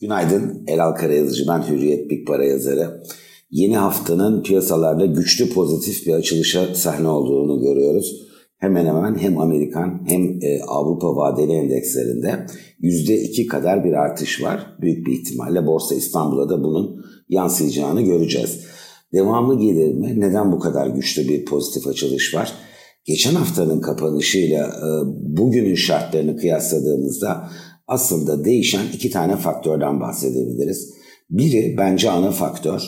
Günaydın, Elal Karayazıcı ben Hürriyet Big Para yazarı. Yeni haftanın piyasalarda güçlü pozitif bir açılışa sahne olduğunu görüyoruz. Hemen hemen hem Amerikan hem e, Avrupa vadeli endekslerinde %2 kadar bir artış var. Büyük bir ihtimalle Borsa İstanbul'a da bunun yansıyacağını göreceğiz. Devamlı gelir mi? Neden bu kadar güçlü bir pozitif açılış var? Geçen haftanın kapanışıyla e, bugünün şartlarını kıyasladığımızda aslında değişen iki tane faktörden bahsedebiliriz. Biri bence ana faktör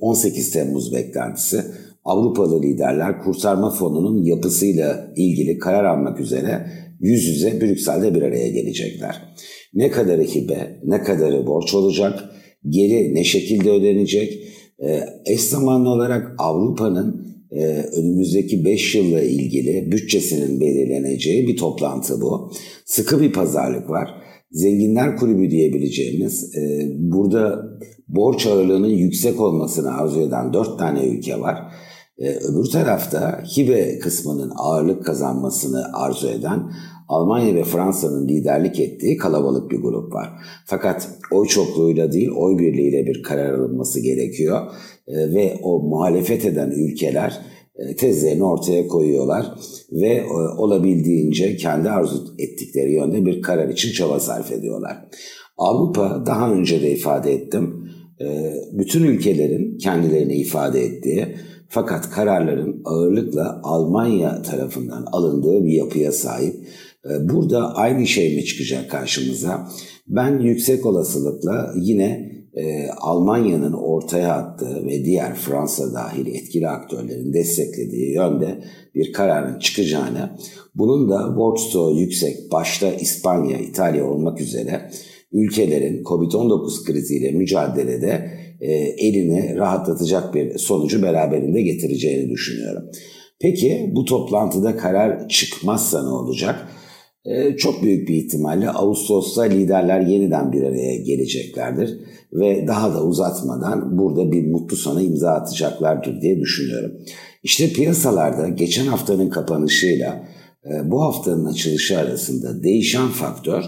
18 e, Temmuz beklentisi. Avrupalı liderler kurtarma fonunun yapısıyla ilgili karar almak üzere yüz yüze Brüksel'de bir araya gelecekler. Ne kadarı hibe, ne kadarı borç olacak, geri ne şekilde ödenecek, e, eş zamanlı olarak Avrupa'nın e, önümüzdeki 5 yılla ilgili bütçesinin belirleneceği bir toplantı bu. Sıkı bir pazarlık var. Zenginler Kulübü diyebileceğimiz e, burada borç ağırlığının yüksek olmasını arzu eden 4 tane ülke var. E, öbür tarafta hibe kısmının ağırlık kazanmasını arzu eden Almanya ve Fransa'nın liderlik ettiği kalabalık bir grup var. Fakat oy çokluğuyla değil oy birliğiyle bir karar alınması gerekiyor. E, ve o muhalefet eden ülkeler tezlerini ortaya koyuyorlar ve e, olabildiğince kendi arzu ettikleri yönde bir karar için çaba sarf ediyorlar. Avrupa daha önce de ifade ettim bütün ülkelerin kendilerini ifade ettiği fakat kararların ağırlıkla Almanya tarafından alındığı bir yapıya sahip. Burada aynı şey mi çıkacak karşımıza? Ben yüksek olasılıkla yine e, Almanya'nın ortaya attığı ve diğer Fransa dahil etkili aktörlerin desteklediği yönde bir kararın çıkacağını, bunun da borç stoğu yüksek başta İspanya, İtalya olmak üzere ülkelerin COVID-19 kriziyle mücadelede e, elini rahatlatacak bir sonucu beraberinde getireceğini düşünüyorum. Peki bu toplantıda karar çıkmazsa ne olacak? Ee, çok büyük bir ihtimalle Ağustos'ta liderler yeniden bir araya geleceklerdir ve daha da uzatmadan burada bir mutlu sona imza atacaklardır diye düşünüyorum. İşte piyasalarda geçen haftanın kapanışıyla e, bu haftanın açılışı arasında değişen faktör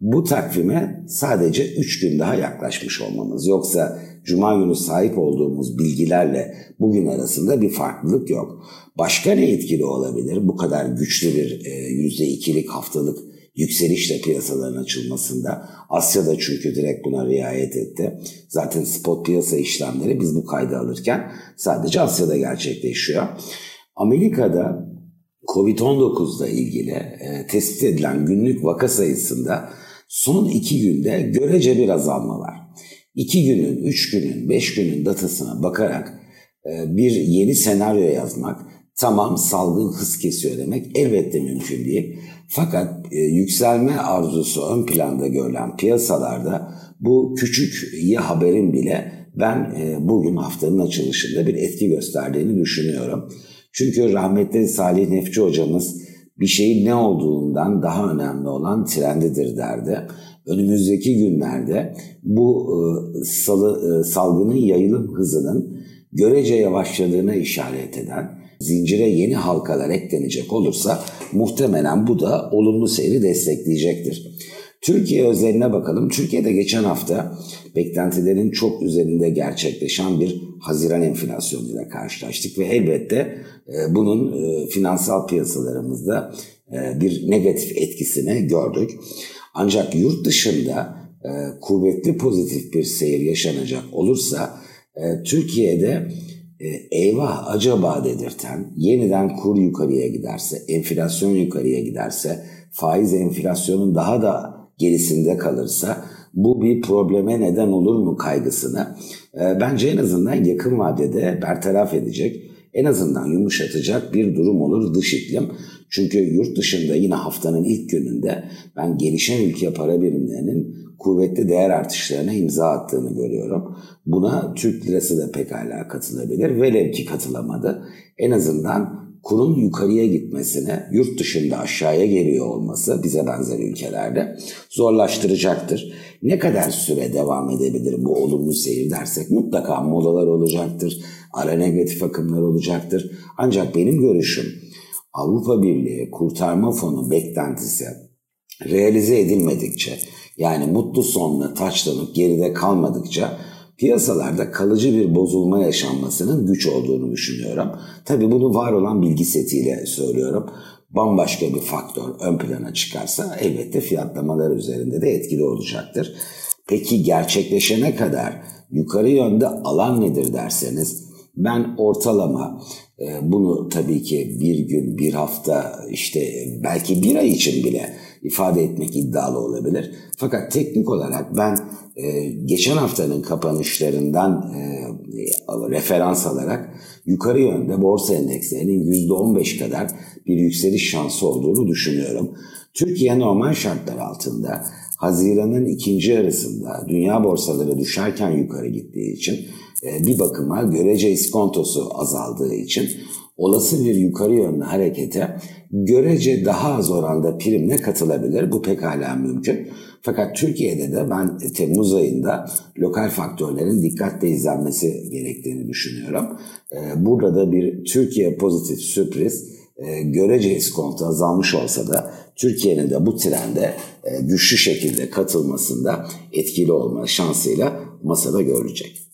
bu takvime sadece 3 gün daha yaklaşmış olmamız. Yoksa Cuma günü sahip olduğumuz bilgilerle bugün arasında bir farklılık yok. Başka ne etkili olabilir bu kadar güçlü bir %2'lik e, haftalık yükselişle piyasaların açılmasında? Asya'da çünkü direkt buna riayet etti. Zaten spot piyasa işlemleri biz bu kaydı alırken sadece Asya'da gerçekleşiyor. Amerika'da Covid-19 ile ilgili e, tespit edilen günlük vaka sayısında son iki günde görece bir azalma var. İki günün, üç günün, beş günün datasına bakarak e, bir yeni senaryo yazmak tamam salgın hız kesiyor demek elbette mümkün değil. Fakat e, yükselme arzusu ön planda görülen piyasalarda bu küçük iyi haberin bile ben e, bugün haftanın açılışında bir etki gösterdiğini düşünüyorum. Çünkü rahmetli Salih Nefçi hocamız bir şeyin ne olduğundan daha önemli olan trendidir derdi. Önümüzdeki günlerde bu e, salı, e, salgının yayılım hızının görece yavaşladığına işaret eden zincire yeni halkalar eklenecek olursa muhtemelen bu da olumlu seyri destekleyecektir. Türkiye özeline bakalım. Türkiye'de geçen hafta beklentilerin çok üzerinde gerçekleşen bir Haziran enflasyonuyla karşılaştık ve elbette e, bunun finansal piyasalarımızda bir negatif etkisini gördük. Ancak yurt dışında kuvvetli pozitif bir seyir yaşanacak olursa Türkiye'de eyvah acaba dedirten yeniden kur yukarıya giderse, enflasyon yukarıya giderse, faiz enflasyonun daha da gerisinde kalırsa bu bir probleme neden olur mu kaygısını e, bence en azından yakın vadede bertaraf edecek, en azından yumuşatacak bir durum olur dış iklim. Çünkü yurt dışında yine haftanın ilk gününde ben gelişen ülke para birimlerinin kuvvetli değer artışlarına imza attığını görüyorum. Buna Türk lirası da pekala katılabilir. Velev ki katılamadı. En azından kurun yukarıya gitmesine yurt dışında aşağıya geliyor olması bize benzer ülkelerde zorlaştıracaktır. Ne kadar süre devam edebilir bu olumlu seyir dersek mutlaka molalar olacaktır, ara negatif akımlar olacaktır. Ancak benim görüşüm Avrupa Birliği kurtarma fonu beklentisi realize edilmedikçe yani mutlu sonla taçlanıp geride kalmadıkça piyasalarda kalıcı bir bozulma yaşanmasının güç olduğunu düşünüyorum. Tabi bunu var olan bilgi setiyle söylüyorum. Bambaşka bir faktör ön plana çıkarsa elbette fiyatlamalar üzerinde de etkili olacaktır. Peki gerçekleşene kadar yukarı yönde alan nedir derseniz ben ortalama e, bunu tabii ki bir gün, bir hafta, işte belki bir ay için bile ifade etmek iddialı olabilir. Fakat teknik olarak ben e, geçen haftanın kapanışlarından e, referans alarak yukarı yönde borsa endekslerinin %15 kadar bir yükseliş şansı olduğunu düşünüyorum. Türkiye normal şartlar altında Haziran'ın ikinci yarısında dünya borsaları düşerken yukarı gittiği için e, bir bakıma görece iskontosu azaldığı için olası bir yukarı yönlü harekete görece daha az oranda primle katılabilir. Bu pekala mümkün. Fakat Türkiye'de de ben Temmuz ayında lokal faktörlerin dikkatle izlenmesi gerektiğini düşünüyorum. E, burada da bir Türkiye pozitif sürpriz e, görece iskonto azalmış olsa da Türkiye'nin de bu trende güçlü şekilde katılmasında etkili olma şansıyla masada görülecek.